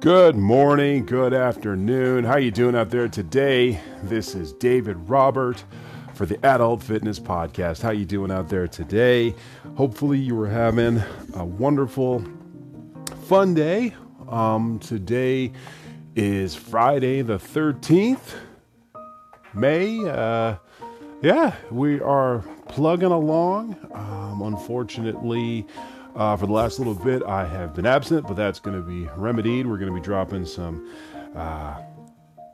Good morning, good afternoon. How you doing out there today? This is David Robert for the Adult Fitness Podcast. How you doing out there today? Hopefully you were having a wonderful, fun day. Um, today is Friday the 13th, May. Uh, yeah, we are plugging along. Um, unfortunately, uh, for the last little bit, I have been absent, but that's going to be remedied. We're going to be dropping some uh,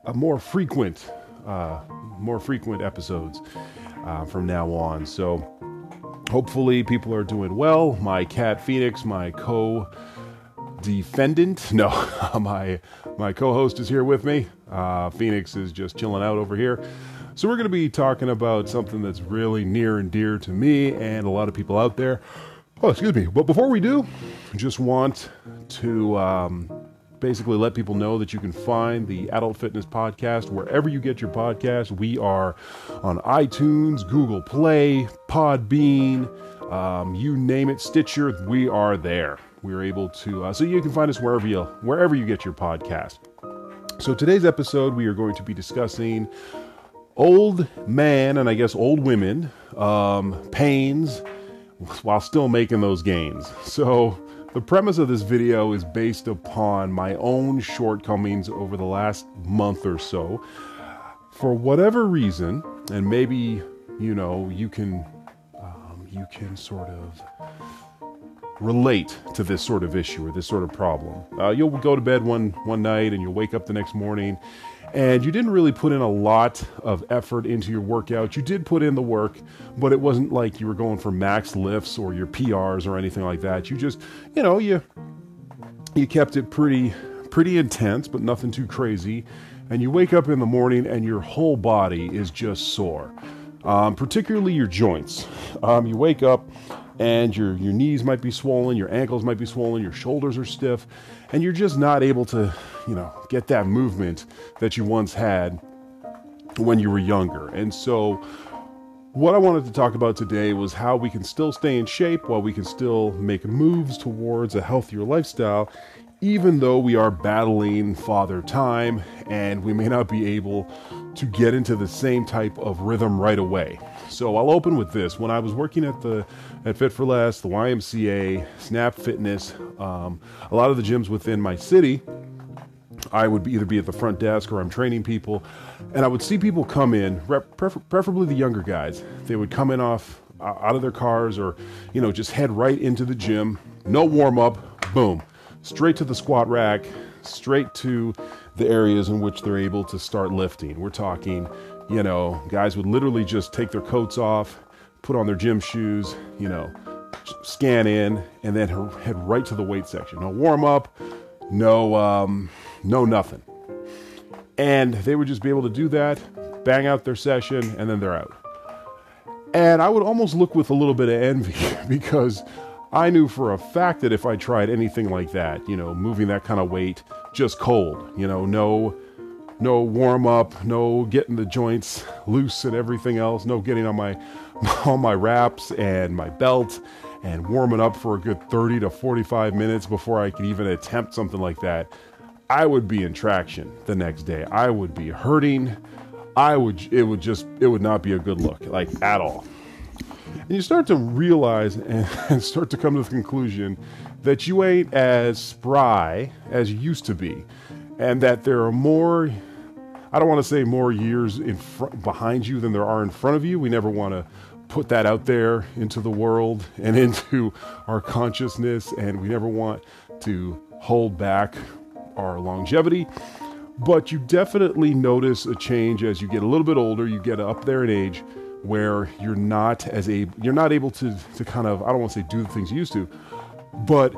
a more frequent, uh, more frequent episodes uh, from now on. So hopefully, people are doing well. My cat Phoenix, my co defendant, no, my my co-host is here with me. Uh, Phoenix is just chilling out over here. So we're going to be talking about something that's really near and dear to me and a lot of people out there. Oh, excuse me. But before we do, just want to um, basically let people know that you can find the Adult Fitness Podcast wherever you get your podcast. We are on iTunes, Google Play, Podbean, um, you name it, Stitcher. We are there. We are able to, uh, so you can find us wherever you wherever you get your podcast. So today's episode, we are going to be discussing old man and I guess old women um, pains while still making those gains. So, the premise of this video is based upon my own shortcomings over the last month or so. For whatever reason, and maybe you know you can um, you can sort of relate to this sort of issue or this sort of problem. Uh, you'll go to bed one one night and you'll wake up the next morning and you didn't really put in a lot of effort into your workout. You did put in the work, but it wasn't like you were going for max lifts or your PRs or anything like that. You just, you know, you you kept it pretty pretty intense, but nothing too crazy. And you wake up in the morning and your whole body is just sore, um, particularly your joints. Um, you wake up and your your knees might be swollen, your ankles might be swollen, your shoulders are stiff, and you're just not able to, you know, get that movement that you once had when you were younger. And so what I wanted to talk about today was how we can still stay in shape while we can still make moves towards a healthier lifestyle even though we are battling father time and we may not be able to get into the same type of rhythm right away. So I'll open with this. When I was working at the at Fit for Less, the YMCA, Snap Fitness, um, a lot of the gyms within my city, I would either be at the front desk or I'm training people, and I would see people come in, preferably the younger guys. They would come in off out of their cars or, you know, just head right into the gym, no warm up, boom, straight to the squat rack, straight to the areas in which they're able to start lifting. We're talking, you know, guys would literally just take their coats off, put on their gym shoes, you know, scan in, and then head right to the weight section. No warm up, no, um, no nothing. And they would just be able to do that, bang out their session, and then they're out. And I would almost look with a little bit of envy because I knew for a fact that if I tried anything like that, you know, moving that kind of weight just cold, you know, no no warm up, no getting the joints loose and everything else, no getting on my on my wraps and my belt and warming up for a good 30 to 45 minutes before I could even attempt something like that. I would be in traction the next day. I would be hurting. I would it would just it would not be a good look like at all. And you start to realize and start to come to the conclusion that you ain't as spry as you used to be, and that there are more. I don't want to say more years in front behind you than there are in front of you. We never want to put that out there into the world and into our consciousness, and we never want to hold back our longevity. But you definitely notice a change as you get a little bit older, you get up there in age where you're not as a you're not able to to kind of I don't want to say do the things you used to, but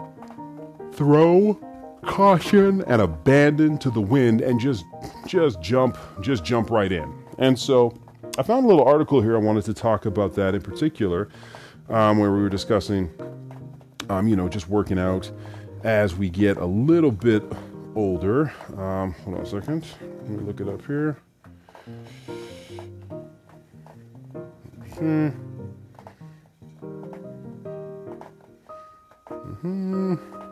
throw caution and abandon to the wind and just just jump just jump right in. And so I found a little article here I wanted to talk about that in particular, um, where we were discussing, um, you know, just working out as we get a little bit older. Um, hold on a second. Let me look it up here. Hmm. Mm-hmm.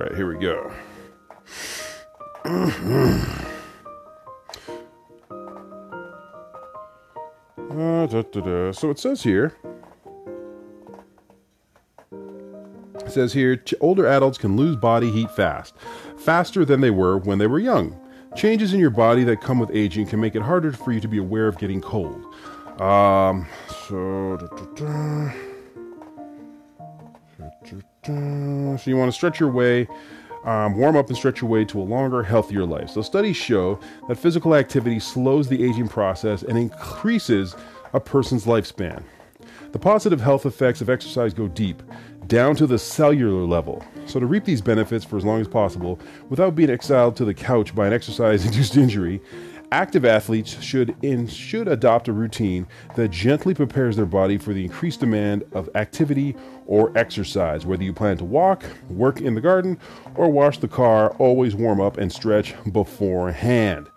Right, here we go. Uh, da, da, da. So it says here. It says here, older adults can lose body heat fast, faster than they were when they were young. Changes in your body that come with aging can make it harder for you to be aware of getting cold. Um, so, so you want to stretch your way, um, warm up and stretch your way to a longer, healthier life. So studies show that physical activity slows the aging process and increases a person's lifespan. The positive health effects of exercise go deep, down to the cellular level. So, to reap these benefits for as long as possible without being exiled to the couch by an exercise induced injury, active athletes should, in, should adopt a routine that gently prepares their body for the increased demand of activity or exercise. Whether you plan to walk, work in the garden, or wash the car, always warm up and stretch beforehand.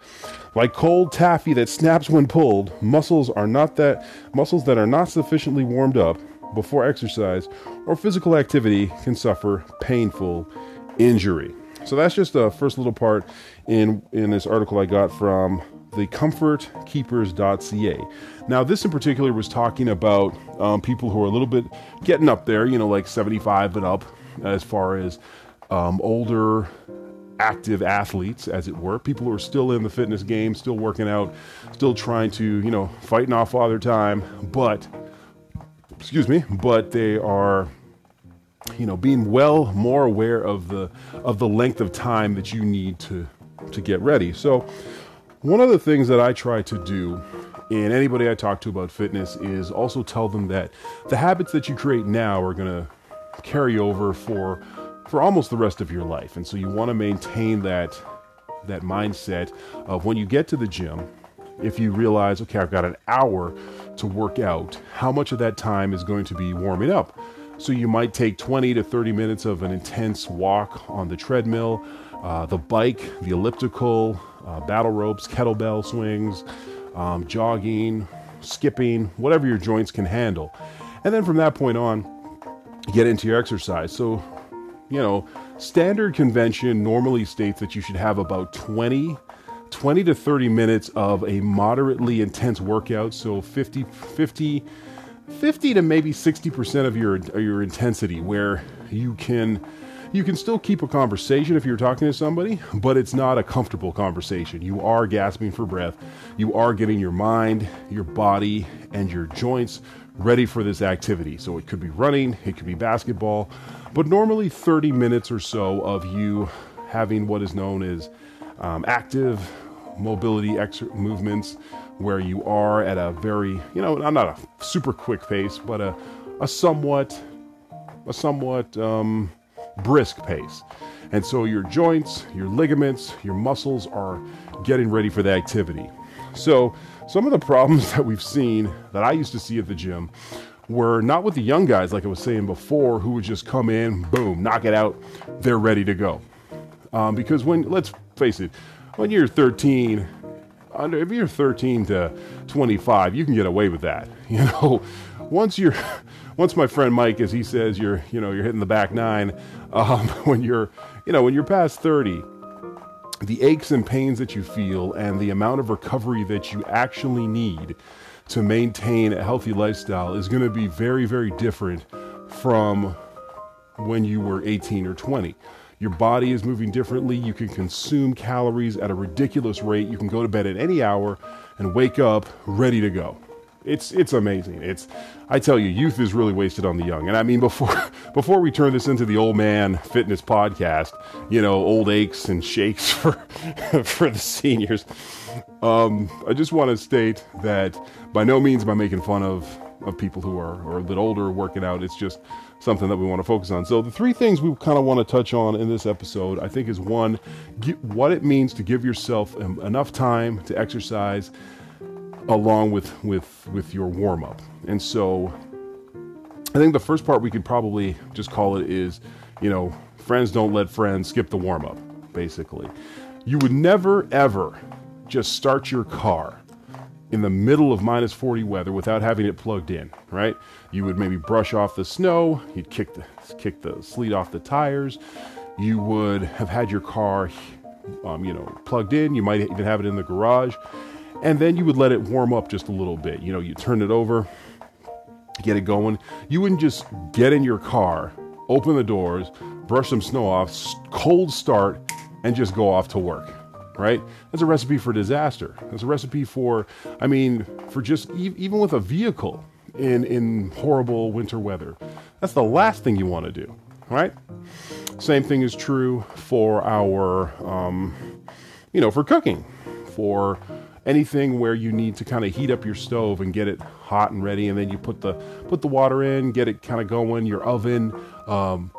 Like cold taffy that snaps when pulled, muscles are not that muscles that are not sufficiently warmed up before exercise or physical activity can suffer painful injury. So that's just the first little part in in this article I got from the comfortkeepers.ca. Now, this in particular was talking about um, people who are a little bit getting up there, you know, like 75 and up, as far as um, older active athletes, as it were, people who are still in the fitness game, still working out, still trying to, you know, fighting off all their time, but excuse me, but they are you know being well more aware of the of the length of time that you need to to get ready. So one of the things that I try to do in anybody I talk to about fitness is also tell them that the habits that you create now are going to carry over for for almost the rest of your life. And so you want to maintain that that mindset of when you get to the gym, if you realize, okay, I've got an hour to work out, how much of that time is going to be warming up? So you might take 20 to 30 minutes of an intense walk on the treadmill, uh, the bike, the elliptical, uh, battle ropes, kettlebell swings, um, jogging, skipping, whatever your joints can handle. And then from that point on, get into your exercise. So, you know, standard convention normally states that you should have about 20 20 to 30 minutes of a moderately intense workout. So 50, 50, 50 to maybe 60% of your, your intensity where you can, you can still keep a conversation if you're talking to somebody, but it's not a comfortable conversation. You are gasping for breath. You are getting your mind, your body, and your joints ready for this activity. So it could be running, it could be basketball, but normally 30 minutes or so of you having what is known as um, active mobility ex- movements where you are at a very, you know, not a super quick pace, but a, a somewhat, a somewhat um, brisk pace. And so your joints, your ligaments, your muscles are getting ready for the activity. So some of the problems that we've seen that I used to see at the gym were not with the young guys, like I was saying before, who would just come in, boom, knock it out, they're ready to go. Um, because when, let's face it, when you're 13, under if you're 13 to 25, you can get away with that. You know, once you're, once my friend Mike, as he says, you're, you know, you're hitting the back nine. Um, when you're, you know, when you're past 30, the aches and pains that you feel and the amount of recovery that you actually need to maintain a healthy lifestyle is going to be very, very different from when you were 18 or 20. Your body is moving differently. You can consume calories at a ridiculous rate. You can go to bed at any hour and wake up ready to go. It's it's amazing. It's I tell you, youth is really wasted on the young. And I mean before before we turn this into the old man fitness podcast, you know, old aches and shakes for for the seniors. Um, I just want to state that by no means am I making fun of of people who are, are a bit older working out. It's just something that we want to focus on. So the three things we kind of want to touch on in this episode, I think, is one, what it means to give yourself enough time to exercise, along with with with your warm up. And so, I think the first part we could probably just call it is, you know, friends don't let friends skip the warm up. Basically, you would never ever just start your car in the middle of minus 40 weather without having it plugged in, right? You would maybe brush off the snow, you'd kick the kick the sleet off the tires, you would have had your car, um, you know, plugged in. You might even have it in the garage, and then you would let it warm up just a little bit. You know, you turn it over, get it going. You wouldn't just get in your car, open the doors, brush some snow off, cold start, and just go off to work. Right? That's a recipe for disaster. That's a recipe for, I mean, for just even with a vehicle in in horrible winter weather. That's the last thing you want to do. Right? Same thing is true for our, um, you know, for cooking, for anything where you need to kind of heat up your stove and get it hot and ready, and then you put the put the water in, get it kind of going, your oven, um,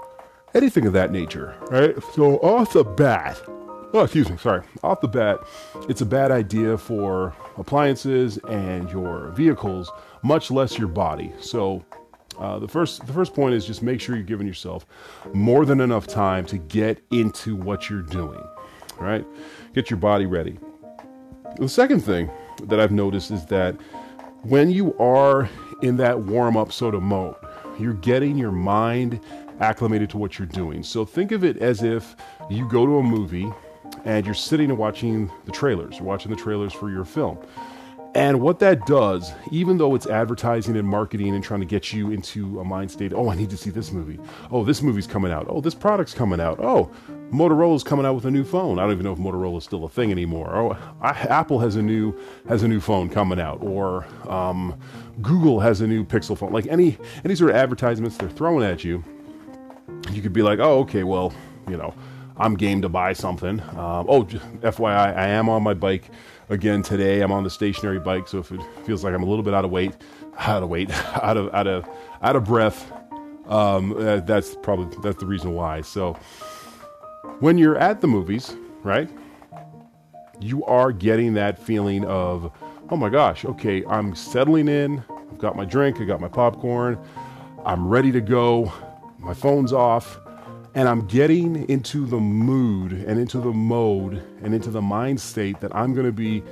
anything of that nature, right? So off the bat, oh excuse me, sorry, off the bat, it's a bad idea for appliances and your vehicles, much less your body. So uh, the first the first point is just make sure you're giving yourself more than enough time to get into what you're doing. Right? Get your body ready. The second thing that I've noticed is that when you are in that warm up of mode, you're getting your mind acclimated to what you're doing. So think of it as if you go to a movie and you're sitting and watching the trailers, watching the trailers for your film. And what that does, even though it's advertising and marketing and trying to get you into a mind state, oh, I need to see this movie. Oh, this movie's coming out. Oh, this product's coming out. Oh, Motorola's coming out with a new phone. I don't even know if Motorola's still a thing anymore. Oh, I, Apple has a new has a new phone coming out, or um, Google has a new Pixel phone. Like any any sort of advertisements they're throwing at you, you could be like, oh, okay, well, you know, I'm game to buy something. Um, oh, FYI, I am on my bike again today. I'm on the stationary bike, so if it feels like I'm a little bit out of weight, out of weight, out of out of out of breath, um, that's probably that's the reason why. So when you're at the movies, right, you are getting that feeling of, oh my gosh, okay, I'm settling in. I've got my drink, I got my popcorn, I'm ready to go. My phone's off and I'm getting into the mood and into the mode and into the mind state that I'm going to be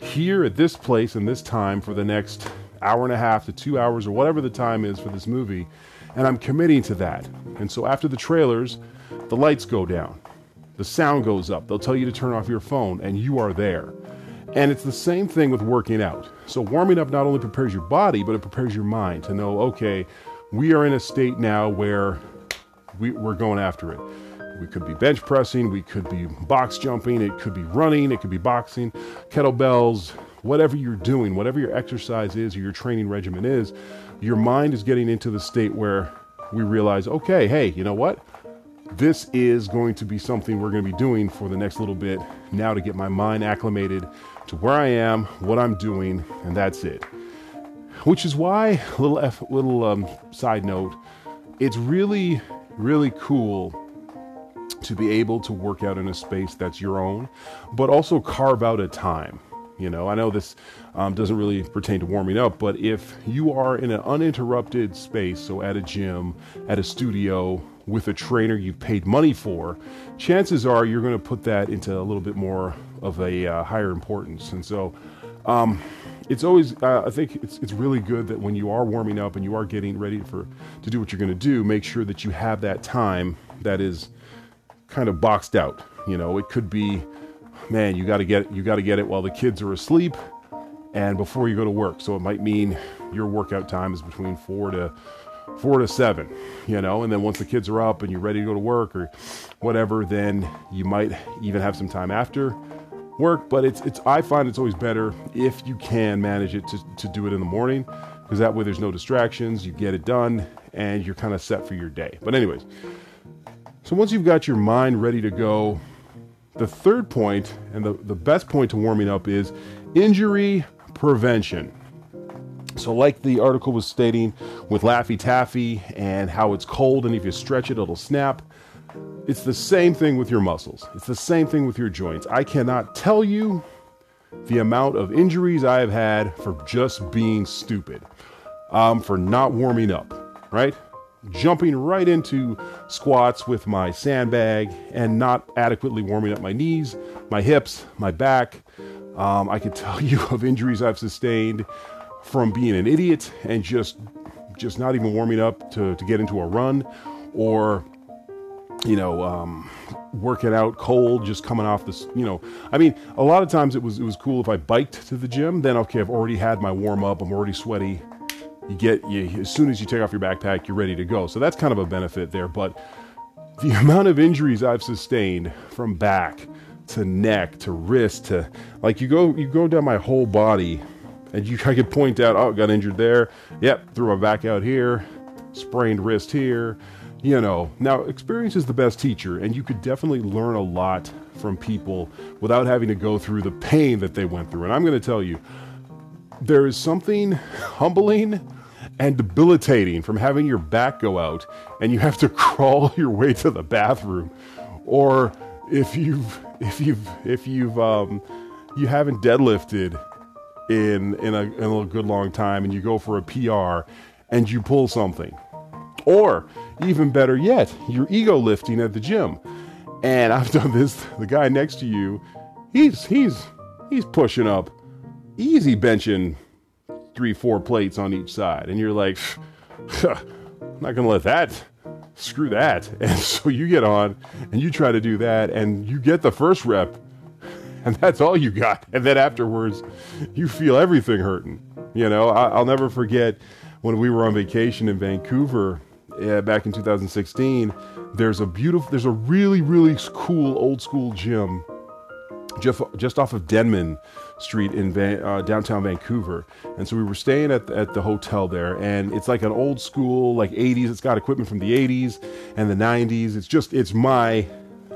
here at this place and this time for the next hour and a half to two hours or whatever the time is for this movie. And I'm committing to that. And so after the trailers, the lights go down, the sound goes up. They'll tell you to turn off your phone, and you are there. And it's the same thing with working out. So, warming up not only prepares your body, but it prepares your mind to know, okay, we are in a state now where we, we're going after it. We could be bench pressing, we could be box jumping, it could be running, it could be boxing, kettlebells, whatever you're doing, whatever your exercise is or your training regimen is, your mind is getting into the state where we realize, okay, hey, you know what? This is going to be something we're going to be doing for the next little bit now to get my mind acclimated to where I am, what I'm doing, and that's it. Which is why, little F, little um, side note, it's really really cool to be able to work out in a space that's your own, but also carve out a time. You know, I know this um, doesn't really pertain to warming up, but if you are in an uninterrupted space, so at a gym, at a studio, with a trainer you've paid money for, chances are you're going to put that into a little bit more of a uh, higher importance. And so, um, it's always uh, I think it's it's really good that when you are warming up and you are getting ready for to do what you're going to do, make sure that you have that time that is kind of boxed out. You know, it could be, man, you got to get you got to get it while the kids are asleep and before you go to work. So it might mean your workout time is between four to four to seven, you know, and then once the kids are up and you're ready to go to work or whatever, then you might even have some time after work, but it's it's I find it's always better if you can manage it to, to do it in the morning because that way there's no distractions, you get it done, and you're kind of set for your day. But anyways, so once you've got your mind ready to go, the third point and the, the best point to warming up is injury prevention. So, like the article was stating with Laffy Taffy and how it's cold, and if you stretch it, it'll snap. It's the same thing with your muscles. It's the same thing with your joints. I cannot tell you the amount of injuries I have had for just being stupid, um, for not warming up, right? Jumping right into squats with my sandbag and not adequately warming up my knees, my hips, my back. Um, I can tell you of injuries I've sustained from being an idiot and just just not even warming up to, to get into a run or you know, um, working out cold, just coming off this, you know, I mean, a lot of times it was it was cool if I biked to the gym. Then okay, I've already had my warm up. I'm already sweaty. You get you as soon as you take off your backpack, you're ready to go. So that's kind of a benefit there. But the amount of injuries I've sustained from back to neck to wrist to like you go you go down my whole body, and you I could point out, oh, got injured there. Yep, threw my back out here, sprained wrist here you know, now experience is the best teacher, and you could definitely learn a lot from people without having to go through the pain that they went through. And I'm going to tell you, there is something humbling and debilitating from having your back go out and you have to crawl your way to the bathroom or if you've if you've if you've um you haven't deadlifted in in a, in a good long time and you go for a PR and you pull something or even better yet, you're ego lifting at the gym. And I've done this. The guy next to you, he's he's he's pushing up, easy benching three, four plates on each side. And you're like, I'm not gonna let that screw that. And so you get on and you try to do that and you get the first rep and that's all you got. And then afterwards, you feel everything hurting. You know, I, will never forget when we were on vacation in Vancouver uh, back in 2016, there's a beautiful, there's a really, really cool old school gym just, just off of Denman Street in Van, uh, downtown Vancouver. And so we were staying at at the hotel there, and it's like an old school, like 80s. It's got equipment from the 80s and the 90s. It's just, it's my,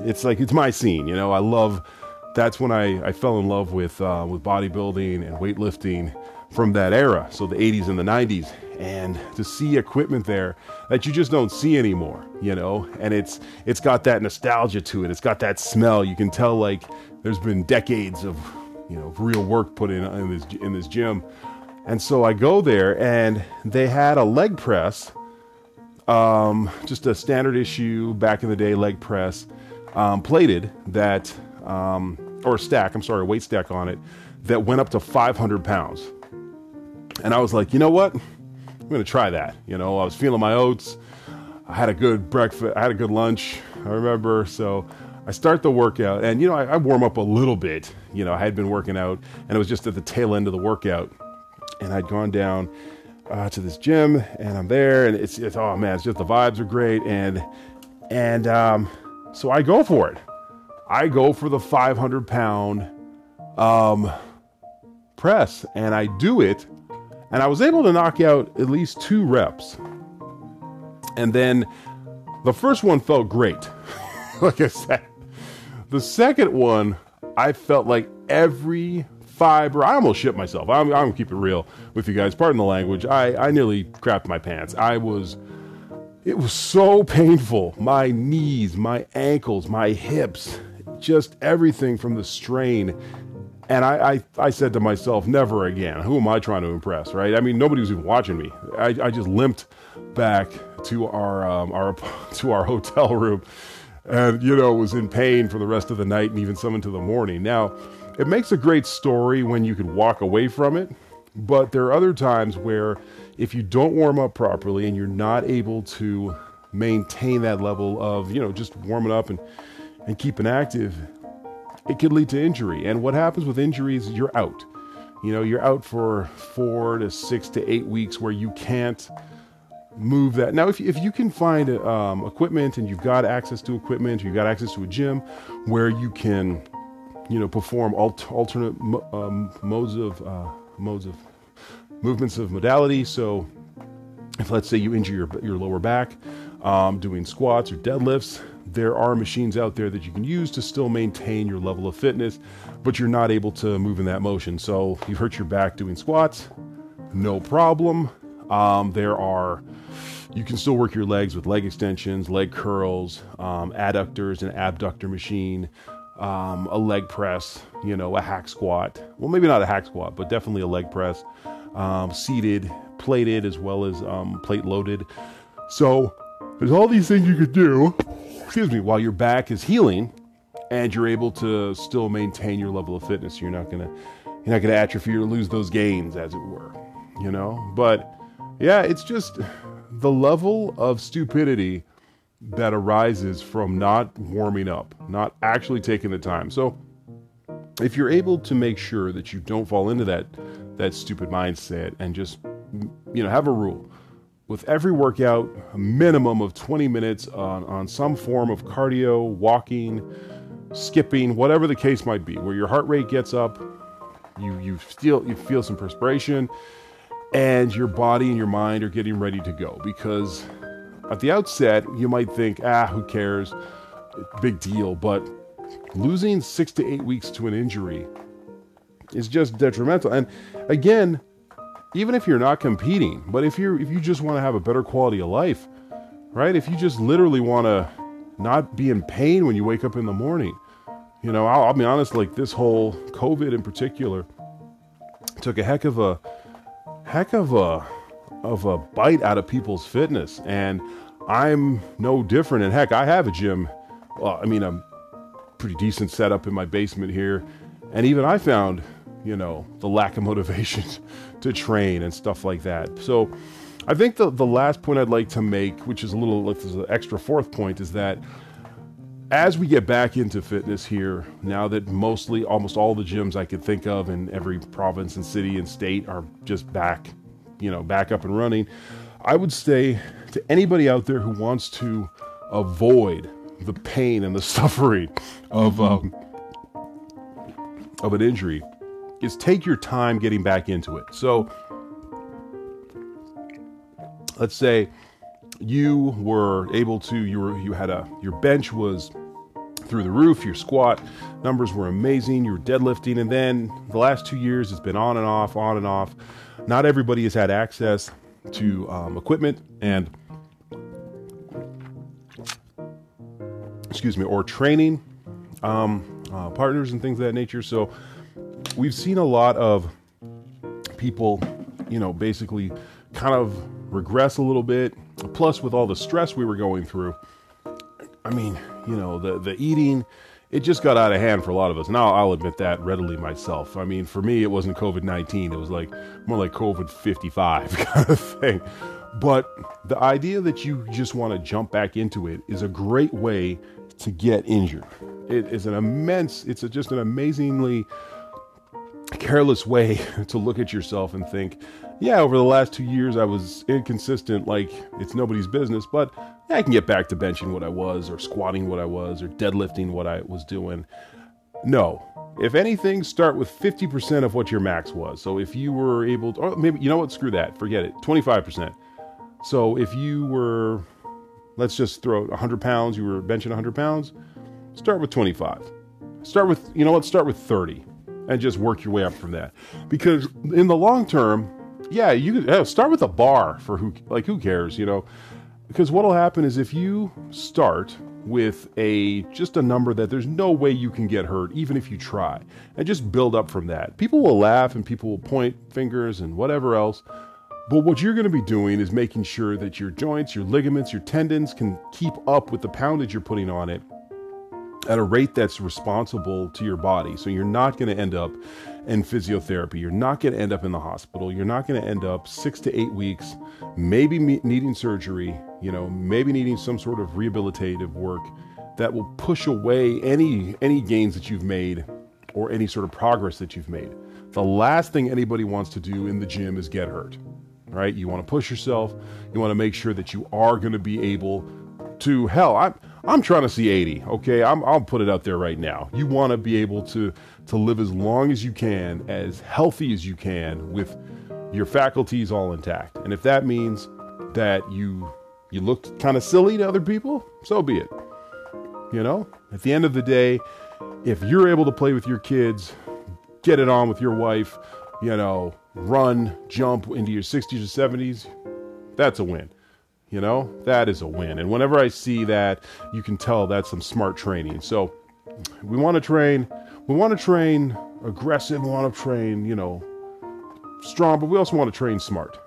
it's like, it's my scene. You know, I love, that's when I, I fell in love with, uh, with bodybuilding and weightlifting from that era. So the 80s and the 90s and to see equipment there that you just don't see anymore, you know, and it's it's got that nostalgia to it. It's got that smell. You can tell like there's been decades of you know real work put in in this in this gym. And so I go there and they had a leg press, um, just a standard issue back in the day leg press, um, plated that um, or stack. I'm sorry, weight stack on it that went up to 500 pounds. And I was like, you know what? I'm going to try that. You know, I was feeling my oats. I had a good breakfast. I had a good lunch. I remember. So I start the workout, and you know, I, I, warm up a little bit. You know, I had been working out, and it was just at the tail end of the workout, and I'd gone down uh, to this gym, and I'm there, and it's, it's oh man, it's just the vibes are great, and and um, so I go for it. I go for the 500 pound um, press, and I do it and I was able to knock out at least two reps. And then the first one felt great, like I said. The second one, I felt like every fiber, I almost shit myself. I'm, I'm gonna keep it real with you guys. Pardon the language. I, I nearly crapped my pants. I was, it was so painful. My knees, my ankles, my hips, just everything from the strain and I, I, I, said to myself, never again. Who am I trying to impress, right? I mean, nobody was even watching me. I, I just limped back to our, um, our, to our hotel room and, you know, was in pain for the rest of the night and even some into the morning. Now, it makes a great story when you can walk away from it, but there are other times where if you don't warm up properly and you're not able to maintain that level of, you know, just warming up and, and keeping active, it could lead to injury. And what happens with injuries, you're out. You know, you're out for four to six to eight weeks where you can't move that. Now, if, if you can find um, equipment and you've got access to equipment, you've got access to a gym where you can, you know, perform alt- alternate um, modes of uh, modes of movements of modality. So, if let's say you injure your your lower back um, doing squats or deadlifts, there are machines out there that you can use to still maintain your level of fitness, but you're not able to move in that motion. So you hurt your back doing squats, no problem. Um, there are, you can still work your legs with leg extensions, leg curls, um, adductors, an abductor machine, um, a leg press, you know, a hack squat. Well, maybe not a hack squat, but definitely a leg press, um, seated, plated, as well as um, plate loaded. So there's all these things you could do excuse me, while your back is healing and you're able to still maintain your level of fitness. You're not gonna you're not gonna atrophy or lose those gains, as it were. You know? But yeah, it's just the level of stupidity that arises from not warming up, not actually taking the time. So if you're able to make sure that you don't fall into that that stupid mindset and just you know have a rule with every workout a minimum of 20 minutes on, on some form of cardio walking skipping whatever the case might be where your heart rate gets up you you feel you feel some perspiration and your body and your mind are getting ready to go. Because at the outset you might think ah who cares? Big deal. But losing six to eight weeks to an injury is just detrimental. And again, even if you're not competing, but if you're if you just want to have a better quality of life, right? If you just literally want to not be in pain when you wake up in the morning, you know, I'll, I'll be honest. Like this whole COVID in particular took a heck of a heck of a of a bite out of people's fitness, and I'm no different. And heck, I have a gym. Well, I mean, I'm pretty decent setup in my basement here. And even I found, you know, the lack of motivation to train and stuff like that. So I think the, the last point I'd like to make, which is a little, like an extra fourth point, is that as we get back into fitness here, now that mostly almost all the gyms I could think of in every province and city and state are just back, you know, back up and running, I would say to anybody out there who wants to avoid the pain and the suffering of um, of an injury is take your time getting back into it. So let's say you were able to you were you had a your bench was through the roof, your squat numbers were amazing, you were deadlifting and then the last 2 years it's been on and off, on and off. Not everybody has had access to um, equipment and excuse me, or training um, uh, partners and things of that nature. So we've seen a lot of people, you know, basically kind of regress a little bit. Plus, with all the stress we were going through, I mean, you know, the the eating, it just got out of hand for a lot of us. Now I'll admit that readily myself. I mean, for me, it wasn't COVID nineteen; it was like more like COVID fifty five kind of thing. But the idea that you just want to jump back into it is a great way to get injured. It is an immense, it's a, just an amazingly careless way to look at yourself and think, yeah, over the last two years I was inconsistent, like it's nobody's business, but yeah, I can get back to benching what I was, or squatting what I was, or deadlifting what I was doing. No. If anything, start with 50% of what your max was. So if you were able to, or maybe, you know what, screw that, forget it, 25%. So if you were let's just throw 100 pounds, you were benching 100 pounds, start with 25. Start with, you know what, start with 30 and just work your way up from that. Because in the long term, yeah, you could start with a bar for who, like, who cares, you know? Because what'll happen is if you start with a just a number that there's no way you can get hurt even if you try and just build up from that people will laugh and people will point fingers and whatever else but what you're going to be doing is making sure that your joints, your ligaments, your tendons can keep up with the poundage you're putting on it at a rate that's responsible to your body. So you're not going to end up in physiotherapy. You're not going to end up in the hospital. You're not going to end up six to eight weeks, maybe needing surgery, you know, maybe needing some sort of rehabilitative work that will push away any any gains that you've made or any sort of progress that you've made. The last thing anybody wants to do in the gym is get hurt right? You want to push yourself. You want to make sure that you are going to be able to hell. I'm I'm trying to see 80. Okay, I'm, I'll put it out there right now. You want to be able to to live as long as you can, as healthy as you can, with your faculties all intact. And if that means that you you look kind of silly to other people, so be it. You know, at the end of the day, if you're able to play with your kids, get it on with your wife, you know, run, jump into your 60s or 70s, that's a win. You know, that is a win. And whenever I see that, you can tell that's some smart training. So we want to train, we want to train aggressive, we want to train, you know, strong, but we also want to train smart.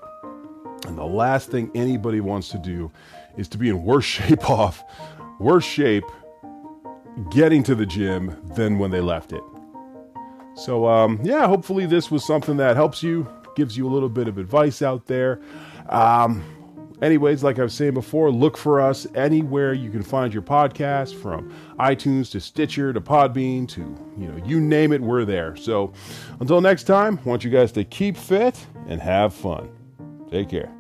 And the last thing anybody wants to do is to be in worse shape off, worse shape getting to the gym than when they left it. So, um, yeah, hopefully this was something that helps you, gives you a little bit of advice out there. Um, anyways, like I was saying before, look for us anywhere you can find your podcast from iTunes to Stitcher to Podbean to, you know, you name it, we're there. So until next time, I want you guys to keep fit and have fun. Take care.